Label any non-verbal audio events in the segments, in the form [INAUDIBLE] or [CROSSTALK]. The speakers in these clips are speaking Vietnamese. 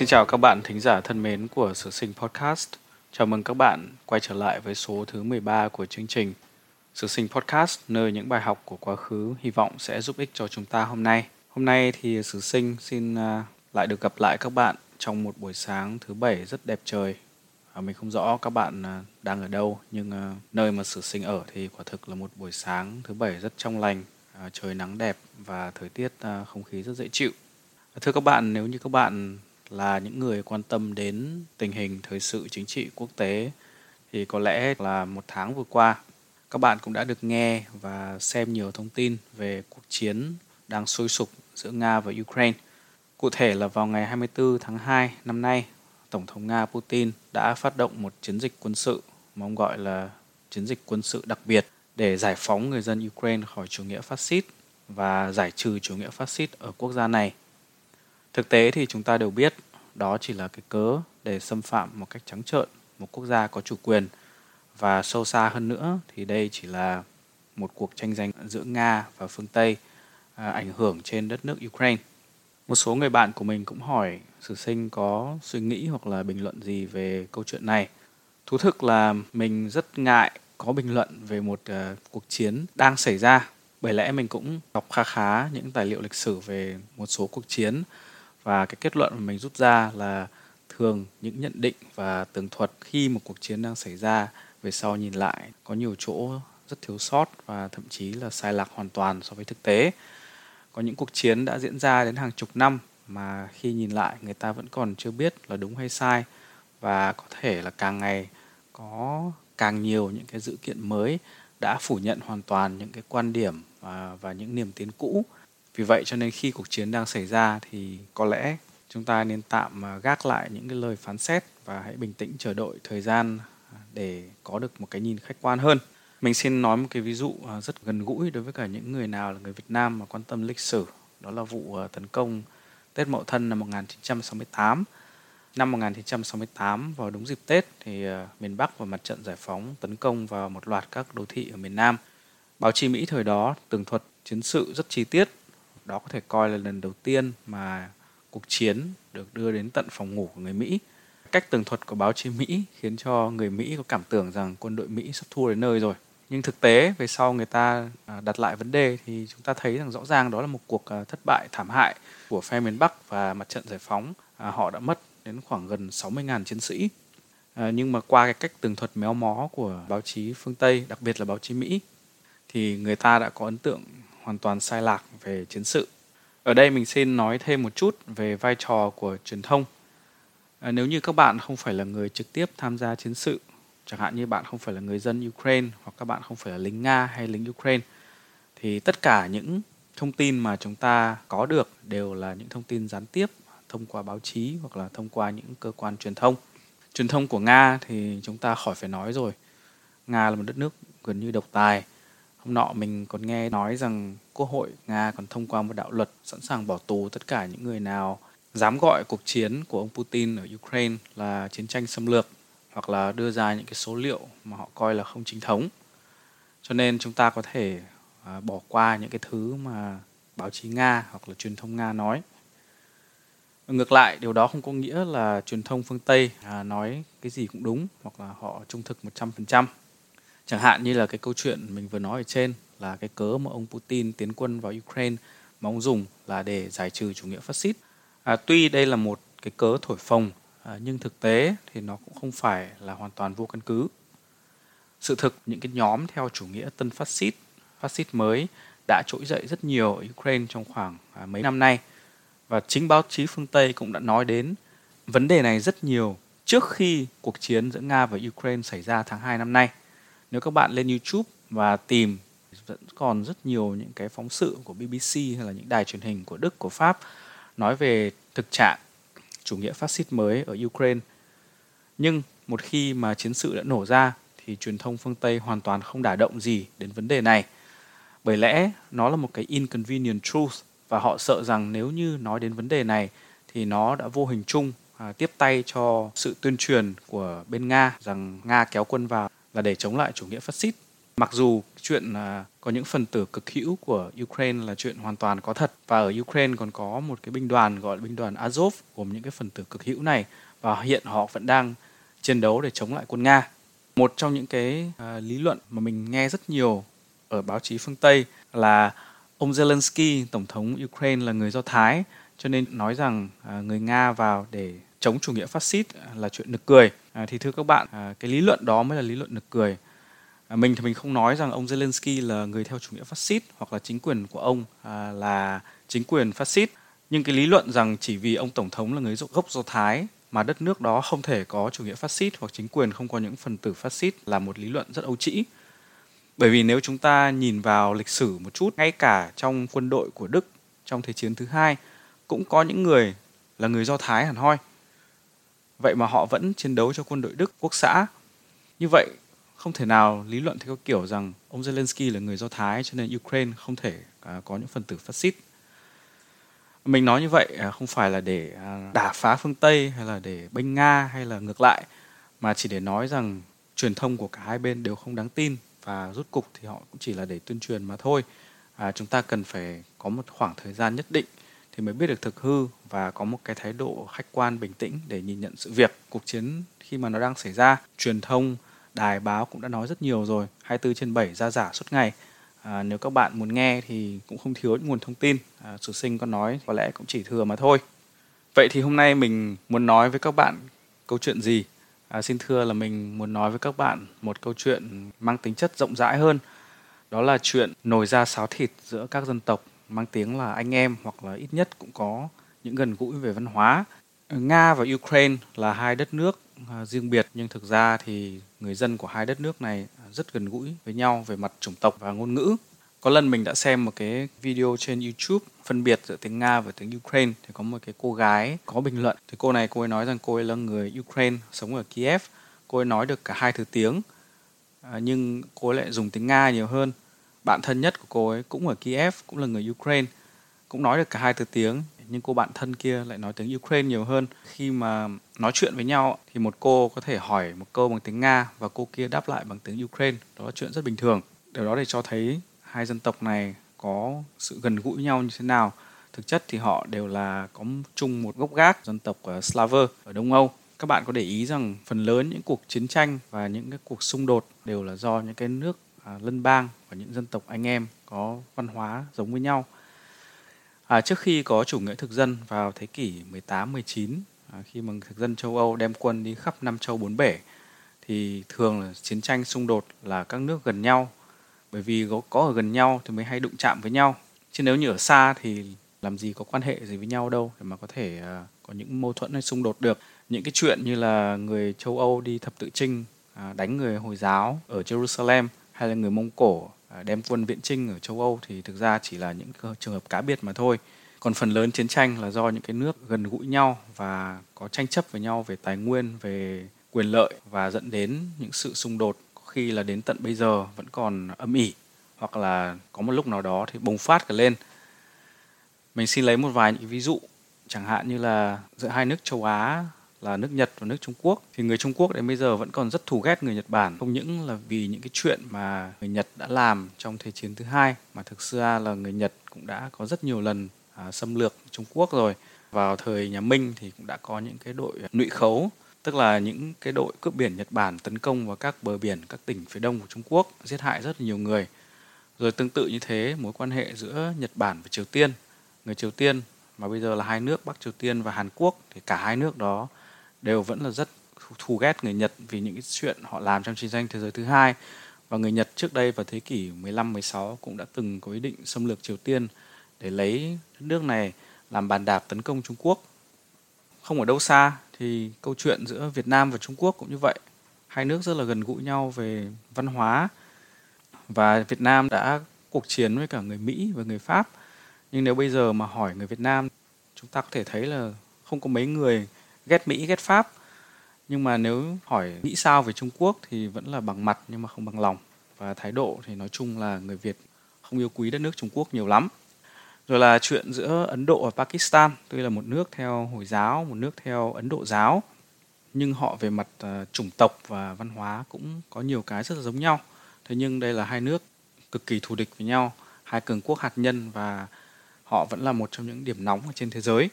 Xin chào các bạn thính giả thân mến của Sử Sinh Podcast. Chào mừng các bạn quay trở lại với số thứ 13 của chương trình Sử Sinh Podcast, nơi những bài học của quá khứ hy vọng sẽ giúp ích cho chúng ta hôm nay. Hôm nay thì Sử Sinh xin à, lại được gặp lại các bạn trong một buổi sáng thứ bảy rất đẹp trời. À, mình không rõ các bạn à, đang ở đâu, nhưng nơi mà Sử Sinh ở thì quả thực là một buổi sáng thứ bảy rất trong lành, trời nắng đẹp và thời tiết không khí rất dễ chịu. Thưa các bạn, nếu như các bạn là những người quan tâm đến tình hình thời sự chính trị quốc tế thì có lẽ là một tháng vừa qua các bạn cũng đã được nghe và xem nhiều thông tin về cuộc chiến đang sôi sục giữa Nga và Ukraine. Cụ thể là vào ngày 24 tháng 2 năm nay, Tổng thống Nga Putin đã phát động một chiến dịch quân sự mà ông gọi là chiến dịch quân sự đặc biệt để giải phóng người dân Ukraine khỏi chủ nghĩa phát xít và giải trừ chủ nghĩa phát xít ở quốc gia này Thực tế thì chúng ta đều biết đó chỉ là cái cớ để xâm phạm một cách trắng trợn một quốc gia có chủ quyền và sâu xa hơn nữa thì đây chỉ là một cuộc tranh giành giữa Nga và phương Tây à, ảnh hưởng trên đất nước Ukraine. Một số người bạn của mình cũng hỏi Sử Sinh có suy nghĩ hoặc là bình luận gì về câu chuyện này. Thú thực là mình rất ngại có bình luận về một uh, cuộc chiến đang xảy ra bởi lẽ mình cũng đọc kha khá những tài liệu lịch sử về một số cuộc chiến và cái kết luận mà mình rút ra là thường những nhận định và tường thuật khi một cuộc chiến đang xảy ra về sau nhìn lại có nhiều chỗ rất thiếu sót và thậm chí là sai lạc hoàn toàn so với thực tế. Có những cuộc chiến đã diễn ra đến hàng chục năm mà khi nhìn lại người ta vẫn còn chưa biết là đúng hay sai. Và có thể là càng ngày có càng nhiều những cái dữ kiện mới đã phủ nhận hoàn toàn những cái quan điểm và, và những niềm tin cũ vì vậy cho nên khi cuộc chiến đang xảy ra thì có lẽ chúng ta nên tạm à, gác lại những cái lời phán xét và hãy bình tĩnh chờ đợi thời gian à, để có được một cái nhìn khách quan hơn. Mình xin nói một cái ví dụ à, rất gần gũi đối với cả những người nào là người Việt Nam mà quan tâm lịch sử. Đó là vụ tấn công Tết Mậu Thân năm 1968. Năm 1968 vào đúng dịp Tết thì miền Bắc và mặt trận giải phóng tấn công vào một loạt các đô thị ở miền Nam. Báo chí Mỹ thời đó tường thuật chiến sự rất chi tiết đó có thể coi là lần đầu tiên mà cuộc chiến được đưa đến tận phòng ngủ của người Mỹ. Cách tường thuật của báo chí Mỹ khiến cho người Mỹ có cảm tưởng rằng quân đội Mỹ sắp thua đến nơi rồi. Nhưng thực tế về sau người ta à, đặt lại vấn đề thì chúng ta thấy rằng rõ ràng đó là một cuộc à, thất bại thảm hại của phe miền Bắc và mặt trận giải phóng. À, họ đã mất đến khoảng gần 60.000 chiến sĩ. nhưng mà qua cái cách tường thuật méo mó của báo chí phương Tây, đặc biệt là báo chí Mỹ, thì người ta đã có ấn tượng hoàn toàn sai lạc về chiến sự. Ở đây mình xin nói thêm một chút về vai trò của truyền thông. À, nếu như các bạn không phải là người trực tiếp tham gia chiến sự, chẳng hạn như bạn không phải là người dân Ukraine hoặc các bạn không phải là lính Nga hay lính Ukraine, thì tất cả những thông tin mà chúng ta có được đều là những thông tin gián tiếp thông qua báo chí hoặc là thông qua những cơ quan truyền thông. Truyền thông của Nga thì chúng ta khỏi phải nói rồi. Nga là một đất nước gần như độc tài Hôm nọ mình còn nghe nói rằng Quốc hội Nga còn thông qua một đạo luật sẵn sàng bỏ tù tất cả những người nào dám gọi cuộc chiến của ông Putin ở Ukraine là chiến tranh xâm lược hoặc là đưa ra những cái số liệu mà họ coi là không chính thống. Cho nên chúng ta có thể à, bỏ qua những cái thứ mà báo chí Nga hoặc là truyền thông Nga nói. Ngược lại, điều đó không có nghĩa là truyền thông phương Tây à, nói cái gì cũng đúng hoặc là họ trung thực 100% chẳng hạn như là cái câu chuyện mình vừa nói ở trên là cái cớ mà ông Putin tiến quân vào Ukraine mà ông dùng là để giải trừ chủ nghĩa phát xít. À, tuy đây là một cái cớ thổi phồng à, nhưng thực tế thì nó cũng không phải là hoàn toàn vô căn cứ. Sự thực những cái nhóm theo chủ nghĩa tân phát xít phát xít mới đã trỗi dậy rất nhiều ở Ukraine trong khoảng à, mấy năm nay. Và chính báo chí phương Tây cũng đã nói đến vấn đề này rất nhiều trước khi cuộc chiến giữa Nga và Ukraine xảy ra tháng 2 năm nay nếu các bạn lên YouTube và tìm vẫn còn rất nhiều những cái phóng sự của BBC hay là những đài truyền hình của Đức của Pháp nói về thực trạng chủ nghĩa phát xít mới ở Ukraine. Nhưng một khi mà chiến sự đã nổ ra thì truyền thông phương Tây hoàn toàn không đả động gì đến vấn đề này. Bởi lẽ nó là một cái inconvenient truth và họ sợ rằng nếu như nói đến vấn đề này thì nó đã vô hình chung à, tiếp tay cho sự tuyên truyền của bên Nga rằng Nga kéo quân vào là để chống lại chủ nghĩa phát xít. mặc dù chuyện à, có những phần tử cực hữu của Ukraine là chuyện hoàn toàn có thật và ở Ukraine còn có một cái binh đoàn gọi là binh đoàn Azov gồm những cái phần tử cực hữu này và hiện họ vẫn đang chiến đấu để chống lại quân Nga. Một trong những cái uh, lý luận mà mình nghe rất nhiều ở báo chí phương Tây là ông Zelensky, tổng thống Ukraine là người Do Thái, cho nên nói rằng uh, người Nga vào để chống chủ nghĩa phát xít là chuyện nực cười. À, thì thưa các bạn, à, cái lý luận đó mới là lý luận nực cười. À, mình thì mình không nói rằng ông Zelensky là người theo chủ nghĩa phát xít hoặc là chính quyền của ông à, là chính quyền phát xít. Nhưng cái lý luận rằng chỉ vì ông tổng thống là người gốc Do Thái mà đất nước đó không thể có chủ nghĩa phát xít hoặc chính quyền không có những phần tử phát xít là một lý luận rất âu trĩ. Bởi vì nếu chúng ta nhìn vào lịch sử một chút, ngay cả trong quân đội của Đức trong Thế chiến thứ hai cũng có những người là người Do Thái hẳn hoi. Vậy mà họ vẫn chiến đấu cho quân đội Đức quốc xã. Như vậy không thể nào lý luận theo kiểu rằng ông Zelensky là người Do Thái cho nên Ukraine không thể à, có những phần tử phát xít. Mình nói như vậy à, không phải là để à, đả phá phương Tây hay là để bênh Nga hay là ngược lại mà chỉ để nói rằng truyền thông của cả hai bên đều không đáng tin và rút cục thì họ cũng chỉ là để tuyên truyền mà thôi. À, chúng ta cần phải có một khoảng thời gian nhất định thì mới biết được thực hư và có một cái thái độ khách quan bình tĩnh để nhìn nhận sự việc. Cuộc chiến khi mà nó đang xảy ra truyền thông đài báo cũng đã nói rất nhiều rồi. 24 trên 7 ra giả suốt ngày. À, nếu các bạn muốn nghe thì cũng không thiếu những nguồn thông tin. À, sử sinh có nói có lẽ cũng chỉ thừa mà thôi. Vậy thì hôm nay mình muốn nói với các bạn câu chuyện gì? À, xin thưa là mình muốn nói với các bạn một câu chuyện mang tính chất rộng rãi hơn. Đó là chuyện nồi ra sáo thịt giữa các dân tộc mang tiếng là anh em hoặc là ít nhất cũng có những gần gũi về văn hóa. Nga và ukraine là hai đất nước à, riêng biệt, nhưng thực ra thì người dân của hai đất nước này rất gần gũi với nhau về mặt chủng tộc và ngôn ngữ. Có lần mình đã xem một cái video trên YouTube phân biệt giữa tiếng Nga và tiếng Ukraine, thì có một cái cô gái có bình luận. Thì cô này, cô ấy nói rằng cô ấy là người Ukraine, sống ở Kiev. Cô ấy nói được cả hai thứ tiếng à, nhưng cô ấy lại dùng tiếng Nga nhiều hơn bạn thân nhất của cô ấy cũng ở Kiev, cũng là người Ukraine cũng nói được cả hai thứ tiếng, nhưng cô bạn thân kia lại nói tiếng Ukraine nhiều hơn. Khi mà nói chuyện với nhau, thì một cô có thể hỏi một câu bằng tiếng Nga và cô kia đáp lại bằng tiếng Ukraine. Đó là chuyện rất bình thường. Điều đó để cho thấy hai dân tộc này có sự gần gũi nhau như thế nào. Thực chất thì họ đều là có chung một gốc gác, dân tộc Slaver ở Đông Âu. Các bạn có để ý rằng phần lớn những cuộc chiến tranh và những cái cuộc xung đột đều là do những cái nước à, lân bang và những dân tộc anh em có văn hóa giống với nhau. À, trước khi có chủ nghĩa thực dân vào thế kỷ 18 19 à, khi mà thực dân châu Âu đem quân đi khắp năm châu bốn bể thì thường là chiến tranh xung đột là các nước gần nhau. Bởi vì có, có ở gần nhau thì mới hay đụng chạm với nhau. Chứ nếu như ở xa thì làm gì có quan hệ gì với nhau đâu để mà có thể à, có những mâu thuẫn hay xung đột được. Những cái chuyện như là người châu Âu đi thập tự chinh à, đánh người hồi giáo ở Jerusalem hay là người Mông Cổ À, đem quân viện trinh ở châu Âu thì thực ra chỉ là những trường hợp cá biệt mà thôi. Còn phần lớn chiến tranh là do những cái nước gần gũi nhau và có tranh chấp với nhau về tài nguyên, về quyền lợi và dẫn đến những sự xung đột có khi là đến tận bây giờ vẫn còn âm ỉ hoặc là có một lúc nào đó thì bùng phát cả lên. Mình xin lấy một vài những ví dụ chẳng hạn như là giữa hai nước châu Á là nước Nhật và nước Trung Quốc. Thì người Trung Quốc đến bây giờ vẫn còn rất thù ghét người Nhật Bản. Không những là vì những cái chuyện mà người Nhật đã làm trong thế chiến thứ hai mà thực ra là người Nhật cũng đã có rất nhiều lần à, xâm lược Trung Quốc rồi. Vào thời nhà Minh thì cũng đã có những cái đội nụy khấu tức là những cái đội cướp biển Nhật Bản tấn công vào các bờ biển các tỉnh phía đông của Trung Quốc giết hại rất nhiều người. Rồi tương tự như thế mối quan hệ giữa Nhật Bản và Triều Tiên. Người Triều Tiên mà bây giờ là hai nước Bắc Triều Tiên và Hàn Quốc thì cả hai nước đó đều vẫn là rất thù ghét người Nhật vì những cái chuyện họ làm trong chiến tranh thế giới thứ hai và người Nhật trước đây vào thế kỷ 15 16 cũng đã từng có ý định xâm lược Triều Tiên để lấy đất nước này làm bàn đạp tấn công Trung Quốc. Không ở đâu xa thì câu chuyện giữa Việt Nam và Trung Quốc cũng như vậy. Hai nước rất là gần gũi nhau về văn hóa và Việt Nam đã cuộc chiến với cả người Mỹ và người Pháp. Nhưng nếu bây giờ mà hỏi người Việt Nam, chúng ta có thể thấy là không có mấy người ghét Mỹ, ghét Pháp. Nhưng mà nếu hỏi nghĩ sao về Trung Quốc thì vẫn là bằng mặt nhưng mà không bằng lòng. Và thái độ thì nói chung là người Việt không yêu quý đất nước Trung Quốc nhiều lắm. Rồi là chuyện giữa Ấn Độ và Pakistan, tuy là một nước theo Hồi giáo, một nước theo Ấn Độ giáo, nhưng họ về mặt ờ, chủng tộc và văn hóa cũng có nhiều cái rất là giống nhau. thế nhưng đây là hai nước cực kỳ thù địch với nhau hai cường quốc hạt nhân và họ vẫn là một trong những điểm nóng ở trên thế giới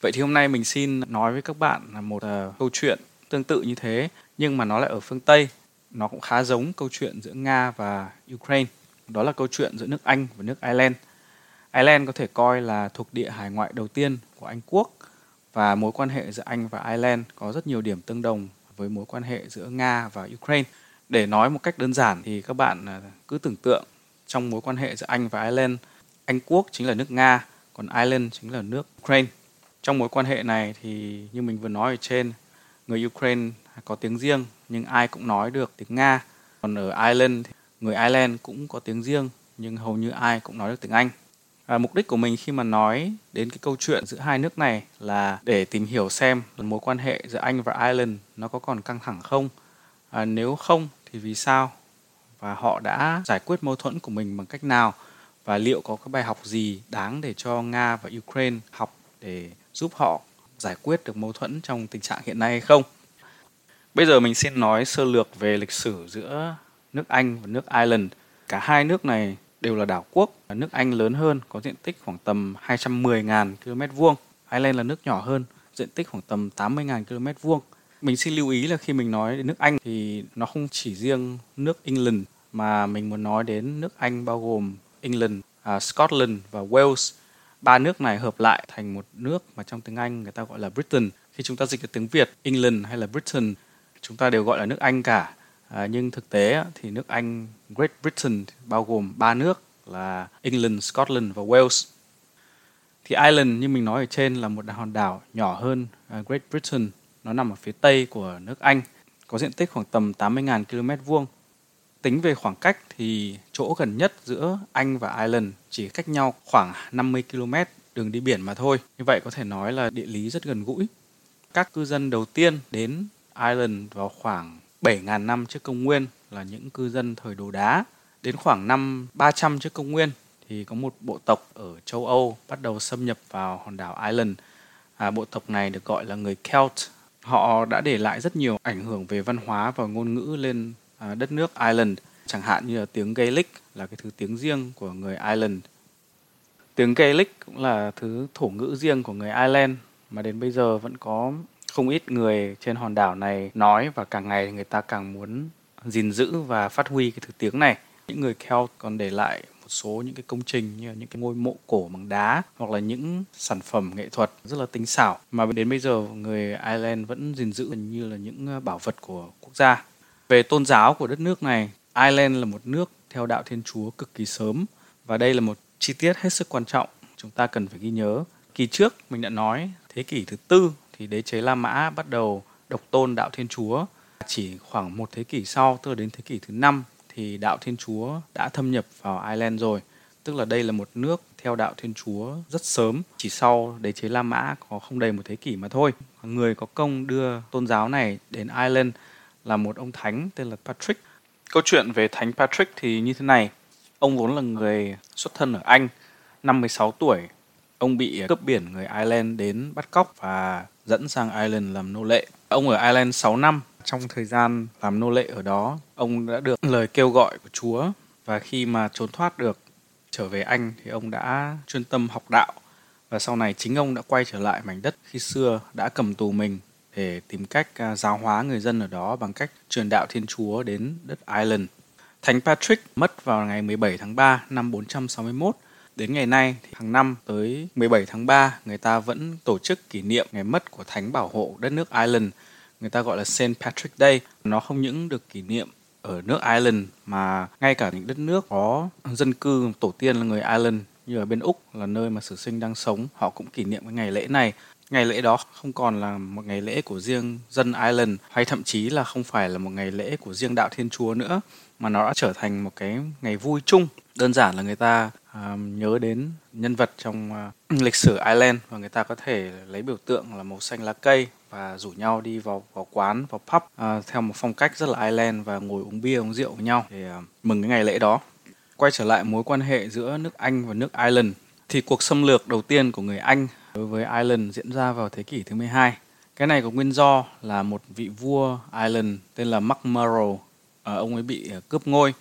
vậy thì hôm nay mình xin nói với các bạn là một uh, câu chuyện tương tự như thế nhưng mà nó lại ở phương tây. Nó cũng khá giống câu chuyện giữa nga và ukraine. Đó là câu chuyện giữa nước anh và nước ireland. Ireland có thể coi là thuộc địa hải ngoại đầu tiên của anh quốc và mối quan hệ giữa anh và ireland có rất nhiều điểm tương đồng với mối quan hệ giữa nga và ukraine. Để nói một cách đơn giản thì các bạn ờ, cứ tưởng tượng trong mối quan hệ giữa anh và ireland anh quốc chính là nước nga còn ireland chính là nước ukraine trong mối quan hệ này thì như mình vừa nói ở trên người ukraine có tiếng riêng nhưng ai cũng nói được tiếng nga. Còn ở ireland thì người ireland cũng có tiếng riêng nhưng hầu như ai cũng nói được tiếng anh. À, mục đích của mình khi mà nói đến cái câu chuyện giữa hai nước này là để tìm hiểu xem mối quan hệ giữa anh và ireland nó có còn căng thẳng không. À, nếu không thì vì sao? Và họ đã giải quyết mâu thuẫn của mình bằng cách nào? Và liệu có cái bài học gì đáng để cho nga và ukraine học để giúp họ giải quyết được mâu thuẫn trong tình trạng hiện nay hay không bây giờ mình xin nói sơ lược về lịch sử giữa nước anh và nước ireland cả hai nước này đều là đảo quốc. Nước Anh lớn hơn, có diện tích khoảng tầm 210.000 km vuông. Ireland là nước nhỏ hơn, diện tích khoảng tầm 80.000 km vuông. Mình xin lưu ý là khi mình nói đến nước Anh thì nó không chỉ riêng nước England mà mình muốn nói đến nước Anh bao gồm England, uh, Scotland và Wales. Ba nước này hợp lại thành một nước mà trong tiếng Anh người ta gọi là Britain. Khi chúng ta dịch được tiếng Việt, England hay là Britain, chúng ta đều gọi là nước Anh cả. À, nhưng thực tế thì nước Anh Great Britain bao gồm ba nước là England, Scotland và Wales. Thì Ireland như mình nói ở trên là một hòn đảo nhỏ hơn à, Great Britain, nó nằm ở phía tây của nước Anh, có diện tích khoảng tầm 80.000 km vuông. Tính về khoảng cách thì chỗ gần nhất giữa Anh và Ireland chỉ cách nhau khoảng 50 km đường đi biển mà thôi. Như vậy có thể nói là địa lý rất gần gũi. Các cư dân đầu tiên đến Ireland vào khoảng 7.000 năm trước công nguyên là những cư dân thời đồ đá. Đến khoảng năm 300 trước công nguyên thì có một bộ tộc ở châu Âu bắt đầu xâm nhập vào hòn đảo Ireland. À, bộ tộc này được gọi là người Celt. Họ đã để lại rất nhiều ảnh hưởng về văn hóa và ngôn ngữ lên À, đất nước Ireland, chẳng hạn như là tiếng Gaelic là cái thứ tiếng riêng của người Ireland. Tiếng Gaelic cũng là thứ thổ ngữ riêng của người Ireland mà đến bây giờ vẫn có không ít người trên hòn đảo này nói và càng ngày người ta càng muốn gìn giữ và phát huy cái thứ tiếng này những người Celt còn để lại một số những cái công trình như những cái ngôi mộ cổ bằng đá hoặc là những sản phẩm nghệ thuật rất là tinh xảo mà đến bây giờ người Ireland vẫn gìn giữ như là những à, bảo vật của quốc gia. Về tôn giáo của đất nước này, Ireland là một nước theo đạo Thiên Chúa cực kỳ sớm và đây là một chi tiết hết sức quan trọng chúng ta cần phải ghi nhớ. Kỳ trước mình đã nói thế kỷ thứ tư thì đế chế La Mã bắt đầu độc tôn đạo Thiên Chúa. Chỉ khoảng một thế kỷ sau, tức là đến thế kỷ thứ năm thì đạo Thiên Chúa đã thâm nhập vào Ireland rồi. Tức là đây là một nước theo đạo Thiên Chúa rất sớm, chỉ sau đế chế La Mã có không đầy một thế kỷ mà thôi. Người có công đưa tôn giáo này đến Ireland là một ông thánh tên là Patrick. Câu chuyện về thánh Patrick thì như thế này. Ông vốn là người xuất thân ở Anh, năm 16 tuổi Ông bị cướp biển người Ireland đến bắt cóc và dẫn sang Ireland làm nô lệ. Ông ở Ireland 6 năm. Trong thời gian làm nô lệ ở đó, ông đã được lời kêu gọi của Chúa và khi mà trốn thoát được trở về Anh thì ông đã chuyên tâm học đạo và sau này chính ông đã quay trở lại mảnh đất khi xưa đã cầm tù mình để tìm cách à, giáo hóa người dân ở đó bằng cách truyền đạo Thiên Chúa đến đất Ireland. Thánh Patrick mất vào ngày 17 tháng 3 năm 461 Đến ngày nay, thì hàng năm tới 17 tháng 3, người ta vẫn tổ chức kỷ niệm ngày mất của Thánh bảo hộ đất nước Ireland. Người ta gọi là St. Patrick Day. Nó không những được kỷ niệm ở nước Ireland mà ngay cả những đất nước có dân cư tổ tiên là người Ireland như ở bên Úc là nơi mà sử sinh đang sống, họ cũng kỷ niệm cái ngày lễ này. Ngày lễ đó không còn là một ngày lễ của riêng dân Ireland hay thậm chí là không phải là một ngày lễ của riêng đạo Thiên Chúa nữa mà nó đã trở thành một cái ngày vui chung. Đơn giản là người ta uh, nhớ đến nhân vật trong uh, [CLEARS THROAT] lịch sử Ireland và người ta có thể lấy biểu tượng là màu xanh lá cây và rủ nhau đi vào vào quán vào pub uh, theo một phong cách rất là Ireland và ngồi uống bia uống rượu với nhau để uh, mừng cái ngày lễ đó. Quay trở lại mối quan hệ giữa nước Anh và nước Ireland thì cuộc xâm lược đầu tiên của người Anh đối với Ireland diễn ra vào thế kỷ thứ 12. Cái này có nguyên do là một vị vua Ireland tên là MacMurrow, ờ, ông ấy bị ờ, cướp ngôi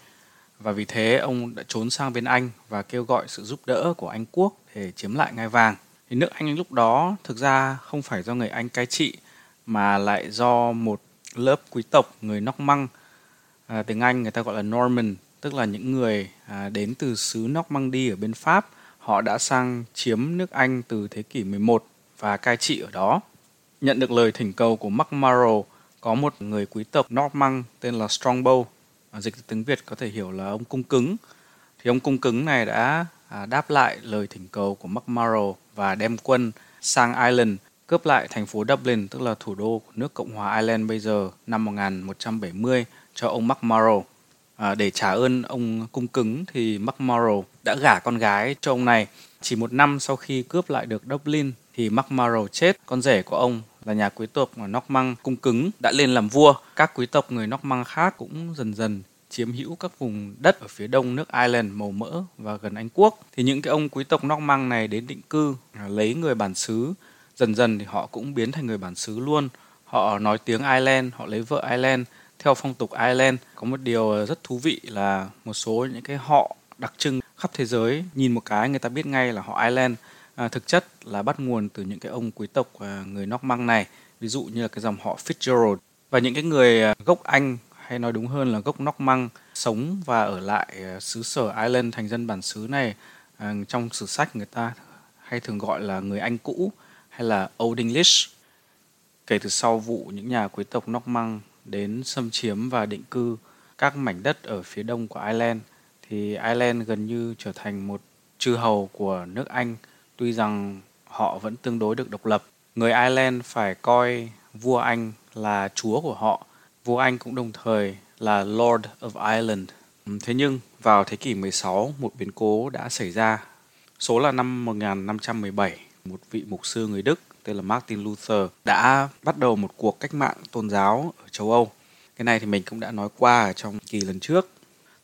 và vì thế ông đã trốn sang bên Anh và kêu gọi sự giúp đỡ của Anh quốc để chiếm lại ngai vàng. Thì nước Anh lúc đó thực ra không phải do người Anh cai trị mà lại do một lớp quý tộc người Norman à, ờ, tiếng Anh người ta gọi là Norman tức là những người à, đến từ xứ Nóc Măng đi ở bên Pháp họ đã sang chiếm nước Anh từ thế kỷ 11 và cai trị ở đó. Nhận được lời thỉnh cầu của MacMurrow có một người quý tộc Norman tên là Strongbow à, dịch tiếng Việt có thể hiểu là ông cung cứng thì ông cung cứng này đã à, đáp lại lời thỉnh cầu của MacMurrow và đem quân sang Ireland cướp lại thành phố Dublin tức là thủ đô của nước Cộng hòa Ireland bây giờ năm 1170 cho ông MacMurrow À, để trả ơn ông cung cứng thì MacMurrow đã gả con gái cho ông này. Chỉ một năm sau khi cướp lại được Dublin thì MacMurrow chết, con rể của ông là nhà quý tộc Norman cung cứng đã lên làm vua. Các quý tộc người Norman khác cũng dần dần chiếm hữu các vùng đất ở phía đông nước Ireland màu mỡ và gần Anh quốc. Thì những cái ông quý tộc Norman này đến định cư à, lấy người bản xứ dần dần thì họ cũng biến thành người bản xứ luôn họ nói tiếng Ireland họ lấy vợ Ireland theo phong tục Ireland có một điều rất thú vị là một số những cái họ đặc trưng khắp thế giới nhìn một cái người ta biết ngay là họ Ireland. À, thực chất là bắt nguồn từ những cái ông quý tộc à, người Norman này ví dụ như là cái dòng họ Fitzgerald. Và những cái người à, gốc Anh hay nói đúng hơn là gốc Norman sống và ở lại à, xứ sở Ireland thành dân bản xứ này à, trong sử sách người ta hay thường gọi là người Anh cũ hay là Old English. Kể từ sau vụ những nhà quý tộc Norman đến xâm chiếm và định cư các mảnh đất ở phía đông của Ireland thì Ireland gần như trở thành một chư hầu của nước Anh tuy rằng họ vẫn tương đối được độc lập. Người Ireland phải coi vua Anh là chúa của họ. Vua Anh cũng đồng thời là Lord of Ireland. Thế nhưng vào thế kỷ 16 một biến cố đã xảy ra. Số là năm 1517 một vị mục sư người Đức tên là Martin Luther đã bắt đầu một cuộc cách mạng tôn giáo ở châu Âu. Cái này thì mình cũng đã nói qua ở trong kỳ lần trước.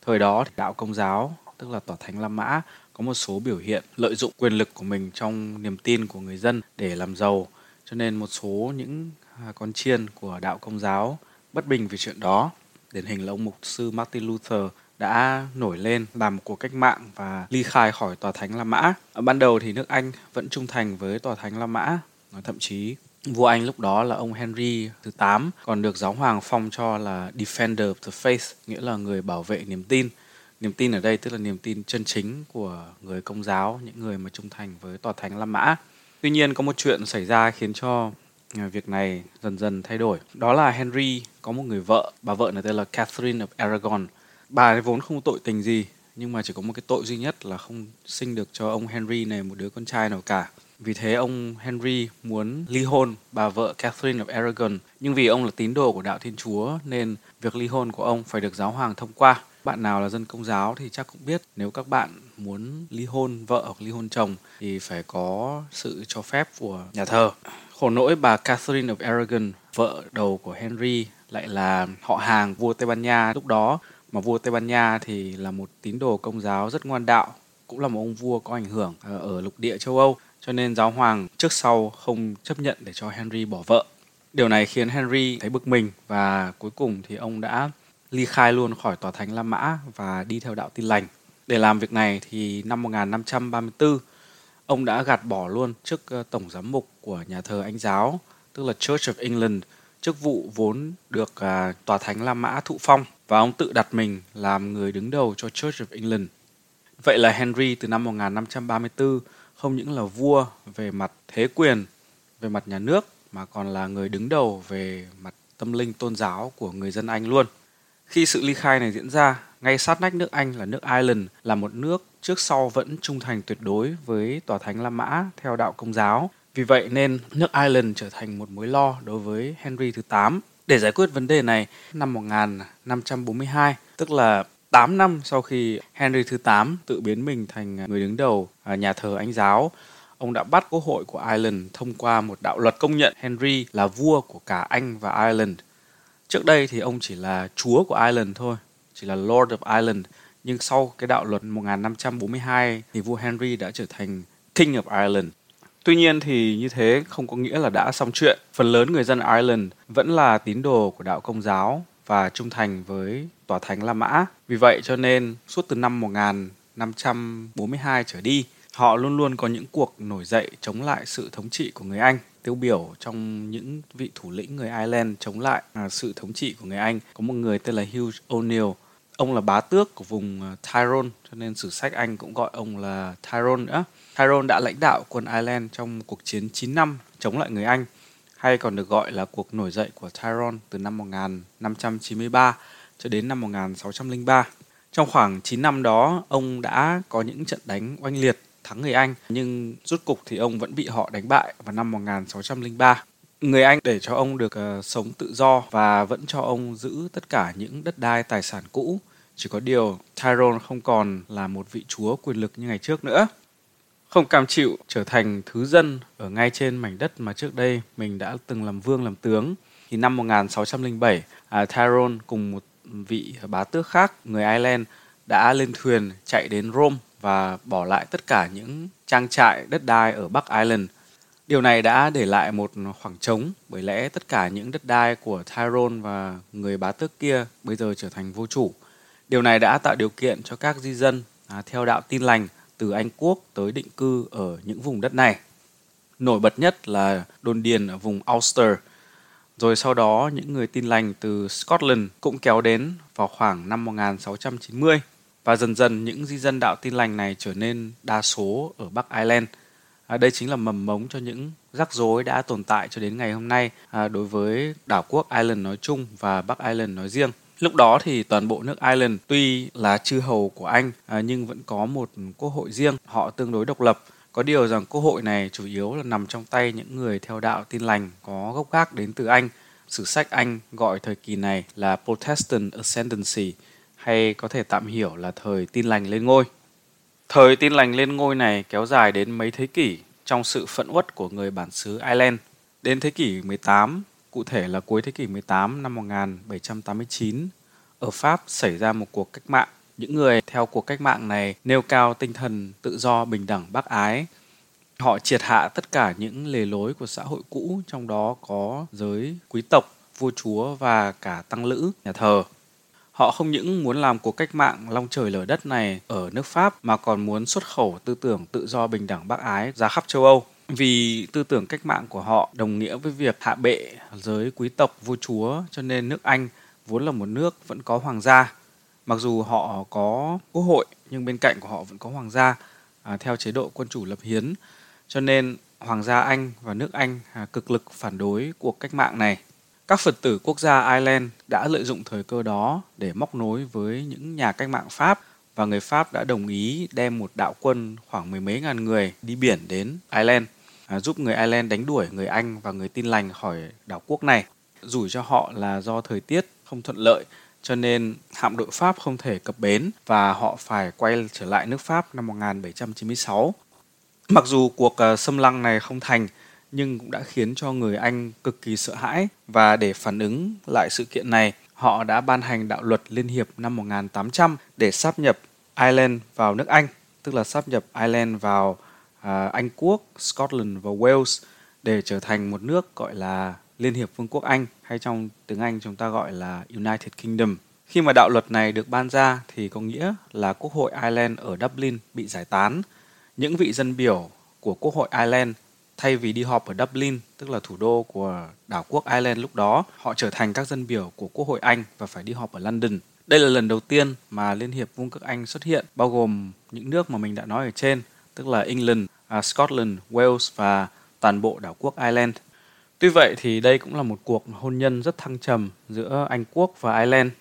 Thời đó thì đạo công giáo, tức là tòa thánh La Mã, có một số biểu hiện lợi dụng quyền lực của mình trong niềm tin của người dân để làm giàu. Cho nên một số những à, con chiên của đạo công giáo bất bình về chuyện đó. Điển hình là ông mục sư Martin Luther đã nổi lên làm một cuộc cách mạng và ly khai khỏi tòa thánh La Mã. Ở ban đầu thì nước Anh vẫn trung thành với tòa thánh La Mã, thậm chí vua Anh lúc đó là ông Henry thứ 8 còn được giáo hoàng phong cho là Defender of the Faith, nghĩa là người bảo vệ niềm tin. Niềm tin ở đây tức là niềm tin chân chính của người công giáo, những người mà trung thành với tòa thánh La Mã. Tuy nhiên có một chuyện xảy ra khiến cho à, việc này dần dần thay đổi. Đó là Henry có một người vợ, bà vợ này tên là Catherine of Aragon bà ấy vốn không tội tình gì nhưng mà chỉ có một cái tội duy nhất là không sinh được cho ông Henry này một đứa con trai nào cả. Vì thế ông Henry muốn ly hôn bà vợ Catherine of Aragon. Nhưng vì ông là tín đồ của đạo Thiên Chúa nên việc ly hôn của ông phải được giáo hoàng thông qua. Bạn nào là dân công giáo thì chắc cũng biết nếu các bạn muốn ly hôn vợ hoặc ly hôn chồng thì phải có sự cho phép của nhà thờ. Khổ nỗi bà Catherine of Aragon, vợ đầu của Henry lại là họ hàng vua Tây Ban Nha lúc đó mà vua Tây Ban Nha thì là một tín đồ công giáo rất ngoan đạo cũng là một ông vua có ảnh hưởng ờ, ở lục địa châu Âu cho nên giáo hoàng trước sau không chấp nhận để cho Henry bỏ vợ. Điều này khiến Henry thấy bực mình và cuối cùng thì ông đã ly khai luôn khỏi tòa thánh La Mã và đi theo đạo tin lành. Để làm việc này thì năm 1534 ông đã gạt bỏ luôn chức ờ, tổng giám mục của nhà thờ Anh giáo, tức là Church of England, chức vụ vốn được à, tòa thánh La Mã thụ phong và ông tự đặt mình làm người đứng đầu cho Church of England. Vậy là Henry từ năm 1534 không những là vua về mặt thế quyền, về mặt nhà nước mà còn là người đứng đầu về mặt tâm linh tôn giáo của người dân Anh luôn. Khi sự ly khai này diễn ra, ngay sát nách nước Anh là nước Ireland là một nước trước sau vẫn trung thành tuyệt đối với tòa thánh La Mã theo đạo công giáo. Vì vậy nên nước Ireland trở thành một mối lo đối với Henry thứ 8 để giải quyết vấn đề này, năm 1542, tức là 8 năm sau khi Henry thứ 8 tự biến mình thành người đứng đầu à, nhà thờ Anh giáo, ông đã bắt quốc hội của Ireland thông qua một đạo luật công nhận Henry là vua của cả Anh và Ireland. Trước đây thì ông chỉ là chúa của Ireland thôi, chỉ là Lord of Ireland, nhưng sau cái đạo luật 1542 thì vua Henry đã trở thành King of Ireland. Tuy nhiên thì như thế không có nghĩa là đã xong chuyện. Phần lớn người dân Ireland vẫn là tín đồ của đạo công giáo và trung thành với tòa thánh La Mã. Vì vậy cho nên suốt từ năm 1542 trở đi, họ luôn luôn có những cuộc nổi dậy chống lại sự thống trị của người Anh. Tiêu biểu trong những vị thủ lĩnh người Ireland chống lại à, sự thống trị của người Anh có một người tên là Hugh O'Neill. Ông là bá tước của vùng à, Tyrone cho nên sử sách Anh cũng gọi ông là Tyrone nữa. Tyrone đã lãnh đạo quân Ireland trong cuộc chiến 9 năm chống lại người Anh hay còn được gọi là cuộc nổi dậy của Tyrone từ năm 1593 cho đến năm 1603. Trong khoảng 9 năm đó, ông đã có những trận đánh oanh liệt thắng người Anh, nhưng rút cục thì ông vẫn bị họ đánh bại vào năm 1603. Người Anh để cho ông được uh, sống tự do và vẫn cho ông giữ tất cả những đất đai tài sản cũ. Chỉ có điều Tyrone không còn là một vị chúa quyền lực như ngày trước nữa. Không cam chịu trở thành thứ dân ở ngay trên mảnh đất mà trước đây mình đã từng làm vương làm tướng. Thì năm 1607, uh, à, Tyrone cùng một vị bá tước khác người Ireland đã lên thuyền chạy đến Rome và bỏ lại tất cả những trang trại đất đai ở Bắc Ireland. Điều này đã để lại một khoảng trống bởi lẽ tất cả những đất đai của Tyrone và người bá tước kia bây giờ trở thành vô chủ. Điều này đã tạo điều kiện cho các di dân à, theo đạo tin lành từ Anh Quốc tới định cư ở những vùng đất này. Nổi bật nhất là đồn điền ở vùng Ulster. Rồi sau đó những người tin lành từ Scotland cũng kéo đến vào khoảng năm 1690 và dần dần những di dân đạo tin lành này trở nên đa số ở Bắc Ireland. À, đây chính là mầm mống cho những rắc rối đã tồn tại cho đến ngày hôm nay à, đối với đảo quốc Ireland nói chung và Bắc Ireland nói riêng. Lúc đó thì toàn bộ nước Ireland tuy là chư hầu của Anh à, nhưng vẫn có một quốc hội riêng, họ tương đối độc lập. Có điều rằng cơ hội này chủ yếu là nằm trong tay những người theo đạo tin lành có gốc gác đến từ Anh. Sử sách Anh gọi thời kỳ này là Protestant Ascendancy hay có thể tạm hiểu là thời tin lành lên ngôi. Thời tin lành lên ngôi này kéo dài đến mấy thế kỷ trong sự phẫn uất của người bản xứ Ireland. Đến thế kỷ 18, cụ thể là cuối thế kỷ 18 năm 1789, ở Pháp xảy ra một cuộc cách mạng. Những người theo cuộc cách mạng này nêu cao tinh thần tự do, bình đẳng, bác ái. Họ triệt hạ tất cả những lề lối của xã hội cũ, trong đó có giới quý tộc, vua chúa và cả tăng lữ, nhà thờ. Họ không những muốn làm cuộc cách mạng long trời lở đất này ở nước Pháp mà còn muốn xuất khẩu tư tưởng tự do bình đẳng bác ái ra khắp châu Âu. Vì tư tưởng cách mạng của họ đồng nghĩa với việc hạ bệ giới quý tộc vua chúa cho nên nước Anh vốn là một nước vẫn có hoàng gia. Mặc dù họ có quốc hội nhưng bên cạnh của họ vẫn có hoàng gia à, theo chế độ quân chủ lập hiến. Cho nên hoàng gia Anh và nước Anh à, cực lực phản đối cuộc cách mạng này. Các Phật tử quốc gia Ireland đã lợi dụng thời cơ đó để móc nối với những nhà cách mạng Pháp và người Pháp đã đồng ý đem một đạo quân khoảng mười mấy ngàn người đi biển đến Ireland, à, giúp người Ireland đánh đuổi người Anh và người tin lành khỏi đảo quốc này. Rủi cho họ là do thời tiết không thuận lợi cho nên hạm đội Pháp không thể cập bến và họ phải quay trở lại nước Pháp năm 1796. Mặc dù cuộc ờ, xâm lăng này không thành nhưng cũng đã khiến cho người Anh cực kỳ sợ hãi và để phản ứng lại sự kiện này, họ đã ban hành đạo luật Liên hiệp năm 1800 để sáp nhập Ireland vào nước Anh, tức là sáp nhập Ireland vào à, Anh quốc, Scotland và Wales để trở thành một nước gọi là Liên hiệp Vương quốc Anh hay trong tiếng Anh chúng ta gọi là United Kingdom. Khi mà đạo luật này được ban ra thì có nghĩa là Quốc hội Ireland ở Dublin bị giải tán. Những vị dân biểu của Quốc hội Ireland thay vì đi họp ở Dublin, tức là thủ đô của đảo quốc Ireland lúc đó, họ trở thành các dân biểu của Quốc hội Anh và phải đi họp ở London. Đây là lần đầu tiên mà Liên hiệp Vương quốc Anh xuất hiện, bao gồm những nước mà mình đã nói ở trên, tức là England, à, Scotland, Wales và toàn bộ đảo quốc Ireland. Tuy vậy thì đây cũng là một cuộc hôn nhân rất thăng trầm giữa Anh quốc và Ireland.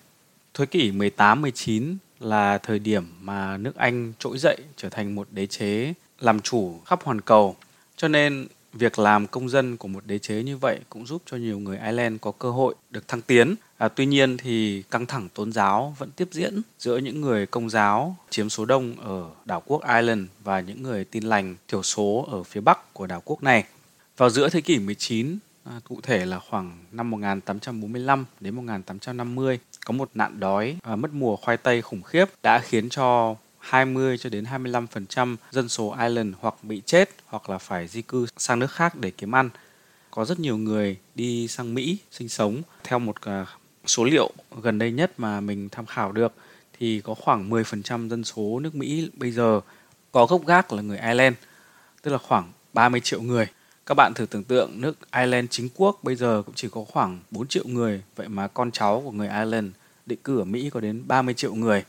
Thế kỷ 18-19 là thời điểm mà nước Anh trỗi dậy trở thành một đế chế làm chủ khắp hoàn cầu cho nên việc làm công dân của một đế chế như vậy cũng giúp cho nhiều người Ireland có cơ hội được thăng tiến. À, tuy nhiên thì căng thẳng tôn giáo vẫn tiếp diễn giữa những người công giáo chiếm số đông ở đảo quốc Ireland và những người tin lành thiểu số ở phía bắc của đảo quốc này. Vào giữa thế kỷ 19, à, cụ thể là khoảng năm 1845 đến 1850, có một nạn đói và mất mùa khoai tây khủng khiếp đã khiến cho 20 cho đến 25% dân số Ireland hoặc bị chết hoặc là phải di cư sang nước khác để kiếm ăn. Có rất nhiều người đi sang Mỹ sinh sống theo một à, số liệu gần đây nhất mà mình tham khảo được thì có khoảng 10% dân số nước Mỹ bây giờ có gốc gác là người Ireland, tức là khoảng 30 triệu người. Các bạn thử tưởng tượng nước Ireland chính quốc bây giờ cũng chỉ có khoảng 4 triệu người, vậy mà con cháu của người Ireland định cư ở Mỹ có đến 30 triệu người.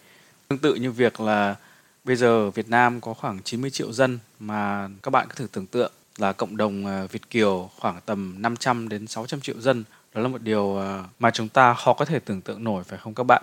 Tương tự như việc là bây giờ Việt Nam có khoảng 90 triệu dân mà các bạn có thử tưởng tượng là cộng đồng à, Việt Kiều khoảng tầm 500 đến 600 triệu dân. Đó là một điều à, mà chúng ta khó có thể tưởng tượng nổi phải không các bạn?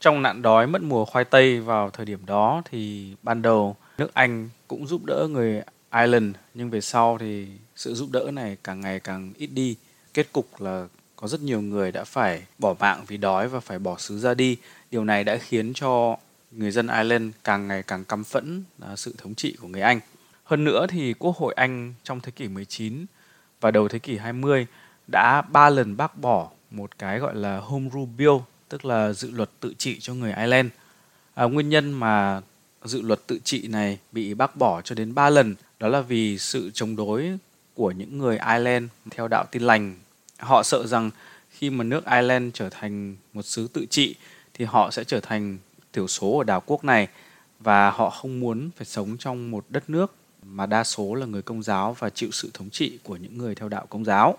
Trong nạn đói mất mùa khoai tây vào thời điểm đó thì ban đầu nước Anh cũng giúp đỡ người Ireland nhưng về sau thì sự giúp đỡ này càng ngày càng ít đi. Kết cục là có rất nhiều người đã phải bỏ mạng vì đói và phải bỏ xứ ra đi. Điều này đã khiến cho người dân Ireland càng ngày càng căm phẫn à, sự thống trị của người Anh. Hơn nữa thì Quốc hội Anh trong thế kỷ 19 và đầu thế kỷ 20 đã ba lần bác bỏ một cái gọi là Home Rule Bill, tức là dự luật tự trị cho người Ireland. À, nguyên nhân mà dự luật tự trị này bị bác bỏ cho đến 3 lần đó là vì sự chống đối của những người Ireland theo đạo tin lành. Họ sợ rằng khi mà nước Ireland trở thành một xứ tự trị thì họ sẽ trở thành thiểu số ở đảo quốc này và họ không muốn phải sống trong một đất nước mà đa số là người công giáo và chịu sự thống trị của những người theo đạo công giáo.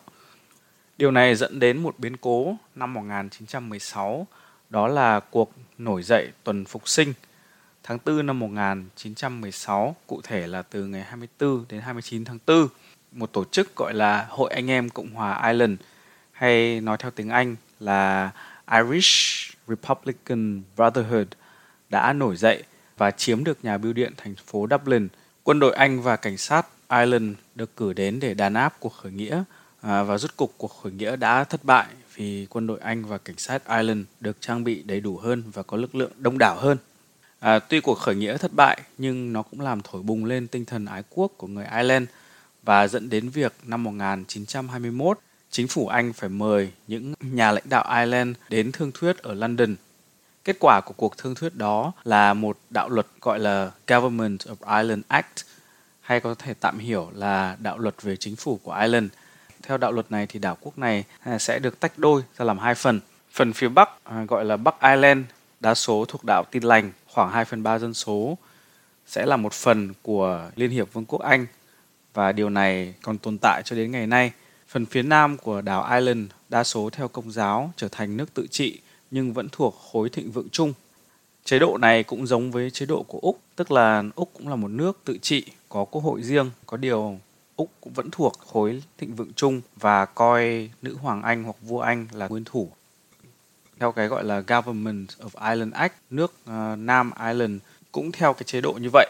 Điều này dẫn đến một biến cố năm 1916, đó là cuộc nổi dậy tuần phục sinh tháng 4 năm 1916, cụ thể là từ ngày 24 đến 29 tháng 4, một tổ chức gọi là Hội Anh Em Cộng hòa Ireland hay nói theo tiếng Anh là Irish Republican Brotherhood đã nổi dậy và chiếm được nhà bưu điện thành phố Dublin. Quân đội Anh và cảnh sát Ireland được cử đến để đàn áp cuộc khởi nghĩa à, và rút cục cuộc khởi nghĩa đã thất bại vì quân đội Anh và cảnh sát Ireland được trang bị đầy đủ hơn và có lực lượng đông đảo hơn. À, tuy cuộc khởi nghĩa thất bại nhưng nó cũng làm thổi bùng lên tinh thần ái quốc của người Ireland và dẫn đến việc năm 1921 chính phủ Anh phải mời những nhà lãnh đạo Ireland đến thương thuyết ở London. Kết quả của cuộc thương thuyết đó là một đạo luật gọi là Government of Ireland Act hay có thể tạm hiểu là đạo luật về chính phủ của Ireland. Theo đạo luật này thì đảo quốc này à, sẽ được tách đôi ra làm hai phần. Phần phía Bắc à, gọi là Bắc Ireland, đa số thuộc đảo Tin lành, khoảng 2 phần 3 dân số sẽ là một phần của Liên hiệp Vương quốc Anh và điều này còn tồn tại cho đến ngày nay. Phần phía nam của đảo Ireland đa số theo công giáo trở thành nước tự trị nhưng vẫn thuộc khối thịnh vượng chung. Chế độ này cũng giống với chế độ của Úc, tức là Úc cũng là một nước tự trị, có quốc hội riêng, có điều Úc cũng vẫn thuộc khối thịnh vượng chung và coi nữ hoàng Anh hoặc vua Anh là nguyên thủ. Theo cái gọi là Government of Ireland Act, nước uh, Nam Ireland cũng theo cái chế độ như vậy.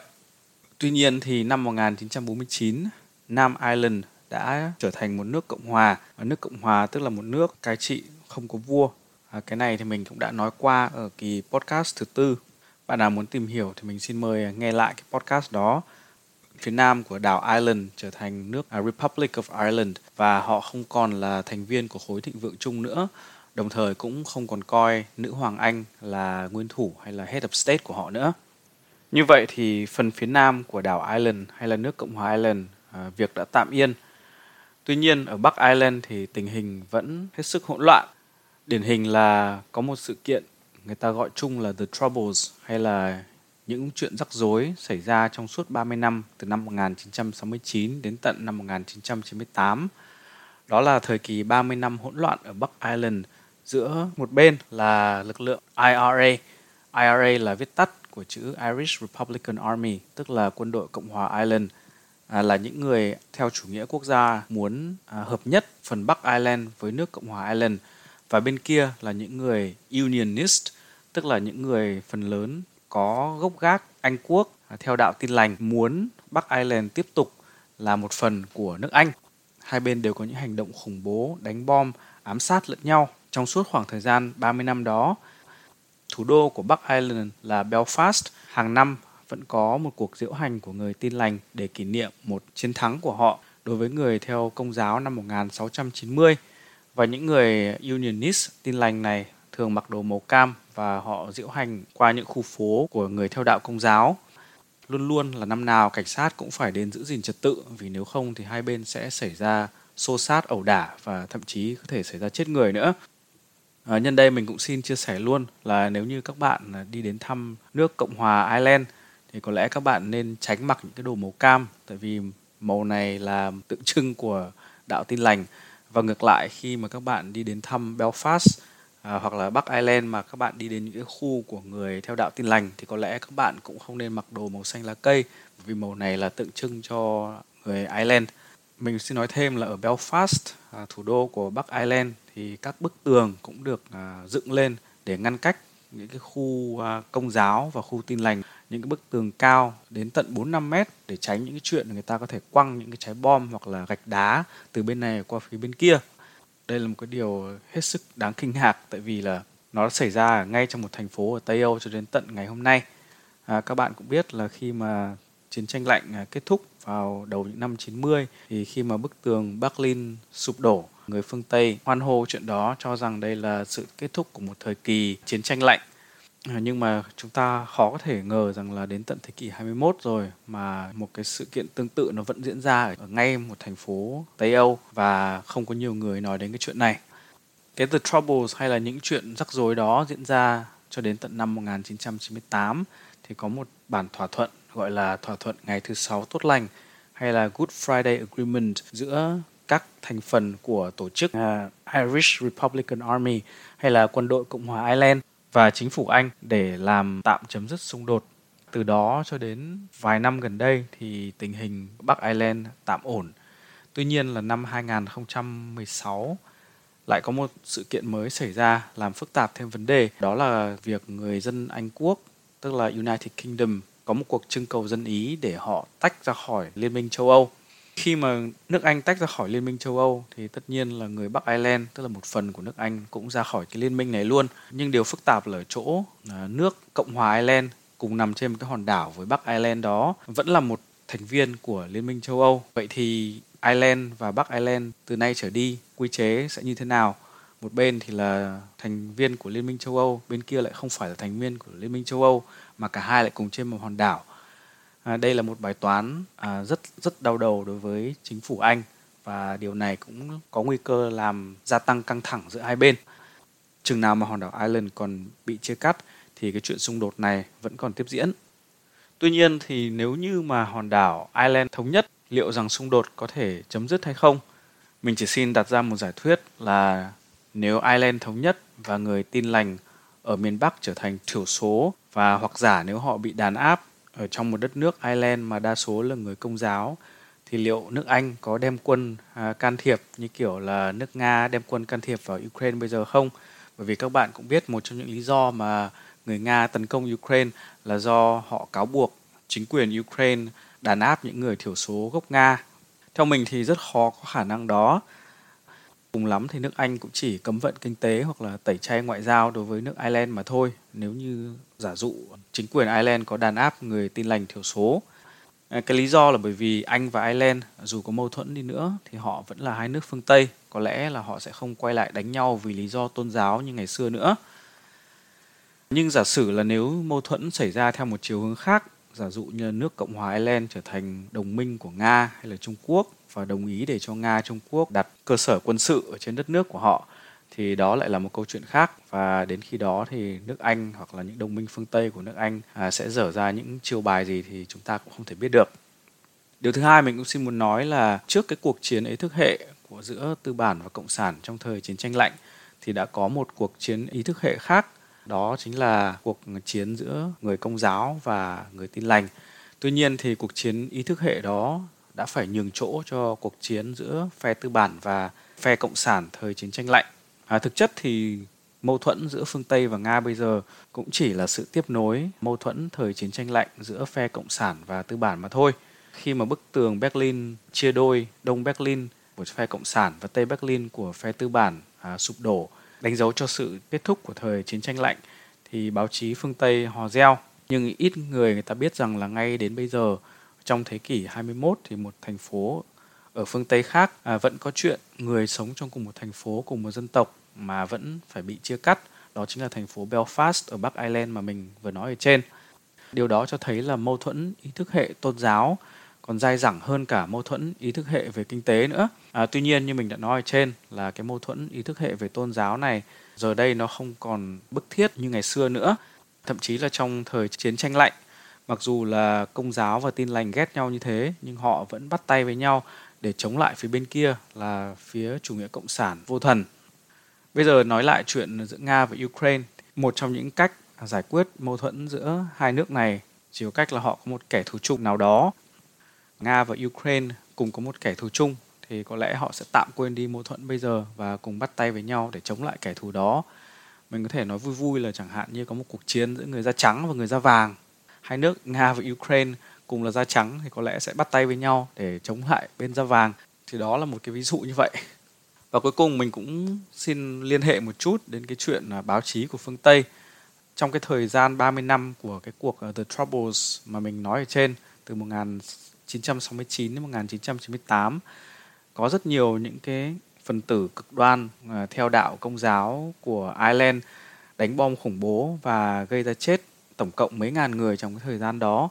Tuy nhiên thì năm 1949, Nam Ireland đã trở thành một nước cộng hòa. Và nước cộng hòa tức là một nước cai trị không có vua. À, cái này thì mình cũng đã nói qua ở kỳ podcast thứ tư. Bạn nào muốn tìm hiểu thì mình xin mời nghe lại cái podcast đó. Phía nam của đảo Ireland trở thành nước à, Republic of Ireland và họ không còn là thành viên của khối thịnh vượng chung nữa đồng thời cũng không còn coi nữ hoàng Anh là nguyên thủ hay là head of state của họ nữa. Như vậy thì phần phía nam của đảo Ireland hay là nước Cộng hòa Ireland à, việc đã tạm yên Tuy nhiên ở Bắc Ireland thì tình hình vẫn hết sức hỗn loạn. Điển hình là có một sự kiện người ta gọi chung là The Troubles hay là những chuyện rắc rối xảy ra trong suốt 30 năm từ năm 1969 đến tận năm 1998. Đó là thời kỳ 30 năm hỗn loạn ở Bắc Ireland giữa một bên là lực lượng IRA. IRA là viết tắt của chữ Irish Republican Army, tức là quân đội Cộng hòa Ireland – à, là những người theo chủ nghĩa quốc gia muốn à, hợp nhất phần Bắc Ireland với nước Cộng hòa Ireland và bên kia là những người Unionist tức là những người phần lớn có gốc gác Anh quốc à, theo đạo tin lành muốn Bắc Ireland tiếp tục là một phần của nước Anh. Hai bên đều có những hành động khủng bố, đánh bom, ám sát lẫn nhau trong suốt khoảng thời gian 30 năm đó. Thủ đô của Bắc Ireland là Belfast hàng năm vẫn có một cuộc diễu hành của người tin lành để kỷ niệm một chiến thắng của họ đối với người theo công giáo năm 1690 và những người Unionist tin lành này thường mặc đồ màu cam và họ diễu hành qua những khu phố của người theo đạo công giáo. Luôn luôn là năm nào cảnh sát cũng phải đến giữ gìn trật tự, vì nếu không thì hai bên sẽ xảy ra xô xát, ẩu đả và thậm chí có thể xảy ra chết người nữa. À, nhân đây mình cũng xin chia sẻ luôn là nếu như các bạn à, đi đến thăm nước Cộng hòa Ireland thì có lẽ các bạn nên tránh mặc những cái đồ màu cam tại vì màu này là tượng trưng của đạo tin lành và ngược lại khi mà các bạn đi đến thăm Belfast à, hoặc là Bắc Ireland mà các bạn đi đến những cái khu của người theo đạo tin lành thì có lẽ các bạn cũng không nên mặc đồ màu xanh lá cây vì màu này là tượng trưng cho người Ireland. Mình xin nói thêm là ở Belfast, à, thủ đô của Bắc Ireland thì các bức tường cũng được à, dựng lên để ngăn cách những cái khu à, công giáo và khu tin lành những cái bức tường cao đến tận 4 5 mét để tránh những cái chuyện người ta có thể quăng những cái trái bom hoặc là gạch đá từ bên này qua phía bên kia. Đây là một cái điều hết sức đáng kinh ngạc tại vì là nó xảy ra ngay trong một thành phố ở Tây Âu cho đến tận ngày hôm nay. À, các bạn cũng biết là khi mà chiến tranh lạnh à, kết thúc vào đầu những năm 90 thì khi mà bức tường Berlin sụp đổ, người phương Tây hoan hô chuyện đó cho rằng đây là sự kết thúc của một thời kỳ chiến tranh lạnh. À, nhưng mà chúng ta khó có thể ngờ rằng là đến tận thế kỷ 21 rồi mà một cái sự kiện tương tự nó vẫn diễn ra ở ngay một thành phố Tây Âu và không có nhiều người nói đến cái chuyện này. Cái The Troubles hay là những chuyện rắc rối đó diễn ra cho đến tận năm 1998 thì có một bản thỏa thuận gọi là thỏa thuận ngày thứ sáu tốt lành hay là Good Friday Agreement giữa các thành phần của tổ chức uh, Irish Republican Army hay là quân đội Cộng hòa Ireland và chính phủ Anh để làm tạm chấm dứt xung đột. Từ đó cho đến vài năm gần đây thì tình hình Bắc Ireland tạm ổn. Tuy nhiên là năm 2016 lại có một sự kiện mới xảy ra làm phức tạp thêm vấn đề đó là việc người dân Anh quốc tức là United Kingdom có một cuộc trưng cầu dân ý để họ tách ra khỏi Liên minh châu Âu. Khi mà nước Anh tách ra khỏi Liên minh châu Âu thì tất nhiên là người Bắc Ireland, tức là một phần của nước Anh cũng ra khỏi cái liên minh này luôn. Nhưng điều phức tạp là ở chỗ nước Cộng hòa Ireland cùng nằm trên một cái hòn đảo với Bắc Ireland đó vẫn là một thành viên của Liên minh châu Âu. Vậy thì Ireland và Bắc Ireland từ nay trở đi quy chế sẽ như thế nào? Một bên thì là thành viên của Liên minh châu Âu, bên kia lại không phải là thành viên của Liên minh châu Âu mà cả hai lại cùng trên một hòn đảo. À, đây là một bài toán à, rất rất đau đầu đối với chính phủ Anh và điều này cũng có nguy cơ làm gia tăng căng thẳng giữa hai bên. Chừng nào mà hòn đảo Ireland còn bị chia cắt thì cái chuyện xung đột này vẫn còn tiếp diễn. Tuy nhiên thì nếu như mà hòn đảo Ireland thống nhất, liệu rằng xung đột có thể chấm dứt hay không? Mình chỉ xin đặt ra một giải thuyết là nếu Ireland thống nhất và người tin lành ở miền Bắc trở thành thiểu số và hoặc giả nếu họ bị đàn áp ở trong một đất nước Ireland mà đa số là người công giáo thì liệu nước Anh có đem quân à, can thiệp như kiểu là nước Nga đem quân can thiệp vào Ukraine bây giờ không? Bởi vì các bạn cũng biết một trong những lý do mà người Nga tấn công Ukraine là do họ cáo buộc chính quyền Ukraine đàn áp những người thiểu số gốc Nga. Theo mình thì rất khó có khả năng đó Cùng lắm thì nước Anh cũng chỉ cấm vận kinh tế hoặc là tẩy chay ngoại giao đối với nước Ireland mà thôi. Nếu như giả dụ chính quyền Ireland có đàn áp người tin lành thiểu số. À, cái lý do là bởi vì Anh và Ireland dù có mâu thuẫn đi nữa thì họ vẫn là hai nước phương Tây. Có lẽ là họ sẽ không quay lại đánh nhau vì lý do tôn giáo như ngày xưa nữa. Nhưng giả sử là nếu mâu thuẫn xảy ra theo một chiều hướng khác, giả dụ như nước Cộng hòa Ireland trở thành đồng minh của Nga hay là Trung Quốc và đồng ý để cho Nga Trung Quốc đặt cơ sở quân sự ở trên đất nước của họ thì đó lại là một câu chuyện khác và đến khi đó thì nước Anh hoặc là những đồng minh phương Tây của nước Anh à, sẽ dở ra những chiêu bài gì thì chúng ta cũng không thể biết được. Điều thứ hai mình cũng xin muốn nói là trước cái cuộc chiến ý thức hệ của giữa tư bản và cộng sản trong thời chiến tranh lạnh thì đã có một cuộc chiến ý thức hệ khác đó chính là cuộc chiến giữa người công giáo và người tin lành. Tuy nhiên thì cuộc chiến ý thức hệ đó đã phải nhường chỗ cho cuộc chiến giữa phe tư bản và phe cộng sản thời chiến tranh lạnh. À, thực chất thì mâu thuẫn giữa phương Tây và Nga bây giờ cũng chỉ là sự tiếp nối mâu thuẫn thời chiến tranh lạnh giữa phe cộng sản và tư bản mà thôi. Khi mà bức tường Berlin chia đôi, Đông Berlin của phe cộng sản và Tây Berlin của phe tư bản à, sụp đổ, đánh dấu cho sự kết thúc của thời chiến tranh lạnh thì báo chí phương Tây hò reo. Nhưng ít người người ta biết rằng là ngay đến bây giờ trong thế kỷ 21 thì một thành phố ở phương Tây khác à, vẫn có chuyện người sống trong cùng một thành phố cùng một dân tộc mà vẫn phải bị chia cắt đó chính là thành phố Belfast ở Bắc Ireland mà mình vừa nói ở trên. Điều đó cho thấy là mâu thuẫn ý thức hệ tôn giáo còn dai dẳng hơn cả mâu thuẫn ý thức hệ về kinh tế nữa. À, tuy nhiên như mình đã nói ở trên là cái mâu thuẫn ý thức hệ về tôn giáo này giờ đây nó không còn bức thiết như ngày xưa nữa. Thậm chí là trong thời chiến tranh lạnh, mặc dù là công giáo và tin lành ghét nhau như thế nhưng họ vẫn bắt tay với nhau để chống lại phía bên kia là phía chủ nghĩa cộng sản vô thần. Bây giờ nói lại chuyện giữa Nga và Ukraine, một trong những cách giải quyết mâu thuẫn giữa hai nước này chỉ có cách là họ có một kẻ thù chung nào đó. Nga và Ukraine cùng có một kẻ thù chung, thì có lẽ họ sẽ tạm quên đi mâu thuẫn bây giờ và cùng bắt tay với nhau để chống lại kẻ thù đó. Mình có thể nói vui vui là chẳng hạn như có một cuộc chiến giữa người da trắng và người da vàng. Hai nước Nga và Ukraine cùng là da trắng thì có lẽ sẽ bắt tay với nhau để chống lại bên da vàng. Thì đó là một cái ví dụ như vậy. Và cuối cùng mình cũng xin liên hệ một chút đến cái chuyện à, báo chí của phương Tây trong cái thời gian 30 năm của cái cuộc à, The Troubles mà mình nói ở trên, từ 1969 đến 1998 có rất nhiều những cái phần tử cực đoan uh, theo đạo công giáo của Ireland đánh bom khủng bố và gây ra chết tổng cộng mấy ngàn người trong cái thời gian đó.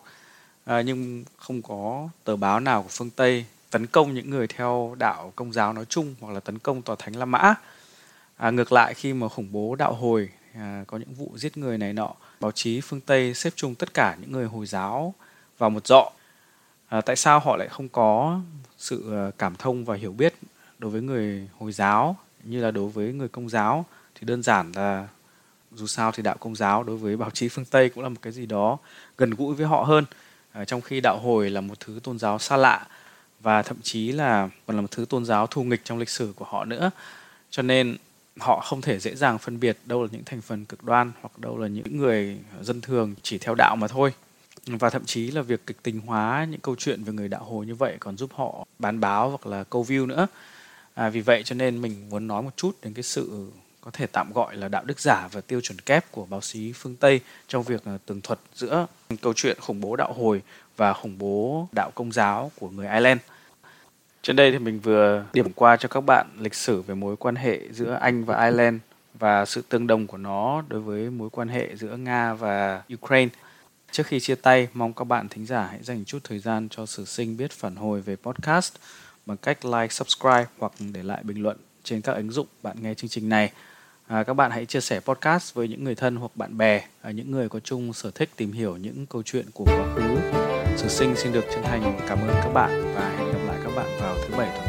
À, nhưng không có tờ báo nào của phương Tây tấn công những người theo đạo công giáo nói chung hoặc là tấn công tòa thánh La Mã. À, ngược lại khi mà khủng bố đạo hồi à, có những vụ giết người này nọ báo chí phương tây xếp chung tất cả những người hồi giáo vào một dọ à, tại sao họ lại không có sự à, cảm thông và hiểu biết đối với người hồi giáo như là đối với người công giáo? Thì đơn giản là dù sao thì đạo công giáo đối với báo chí phương tây cũng là một cái gì đó gần gũi với họ hơn. À, trong khi đạo hồi là một thứ tôn giáo xa lạ và thậm chí là còn là một thứ tôn giáo thù nghịch trong lịch sử của họ nữa. Cho nên họ không thể dễ dàng phân biệt đâu là những thành phần cực đoan hoặc đâu là những người dân thường chỉ theo đạo mà thôi và thậm chí là việc kịch tính hóa những câu chuyện về người đạo hồi như vậy còn giúp họ bán báo hoặc là câu view nữa à, vì vậy cho nên mình muốn nói một chút đến cái sự có thể tạm gọi là đạo đức giả và tiêu chuẩn kép của báo chí phương Tây trong việc à, tường thuật giữa câu chuyện khủng bố đạo hồi và khủng bố đạo công giáo của người Ireland. Trên đây thì mình vừa điểm qua cho các bạn lịch sử về mối quan hệ giữa Anh và Ireland và sự tương đồng của nó đối với mối quan hệ giữa Nga và Ukraine. Trước khi chia tay, mong các bạn thính giả hãy dành chút thời gian cho sử sinh biết phản hồi về podcast bằng cách like, subscribe hoặc để lại bình luận trên các ứng dụng bạn nghe chương trình này. À, các bạn hãy chia sẻ podcast với những người thân hoặc bạn bè, à, những người có chung sở thích tìm hiểu những câu chuyện của quá khứ. Sử sinh xin được chân thành cảm ơn các bạn và hẹn gặp lại các bạn vào thứ bảy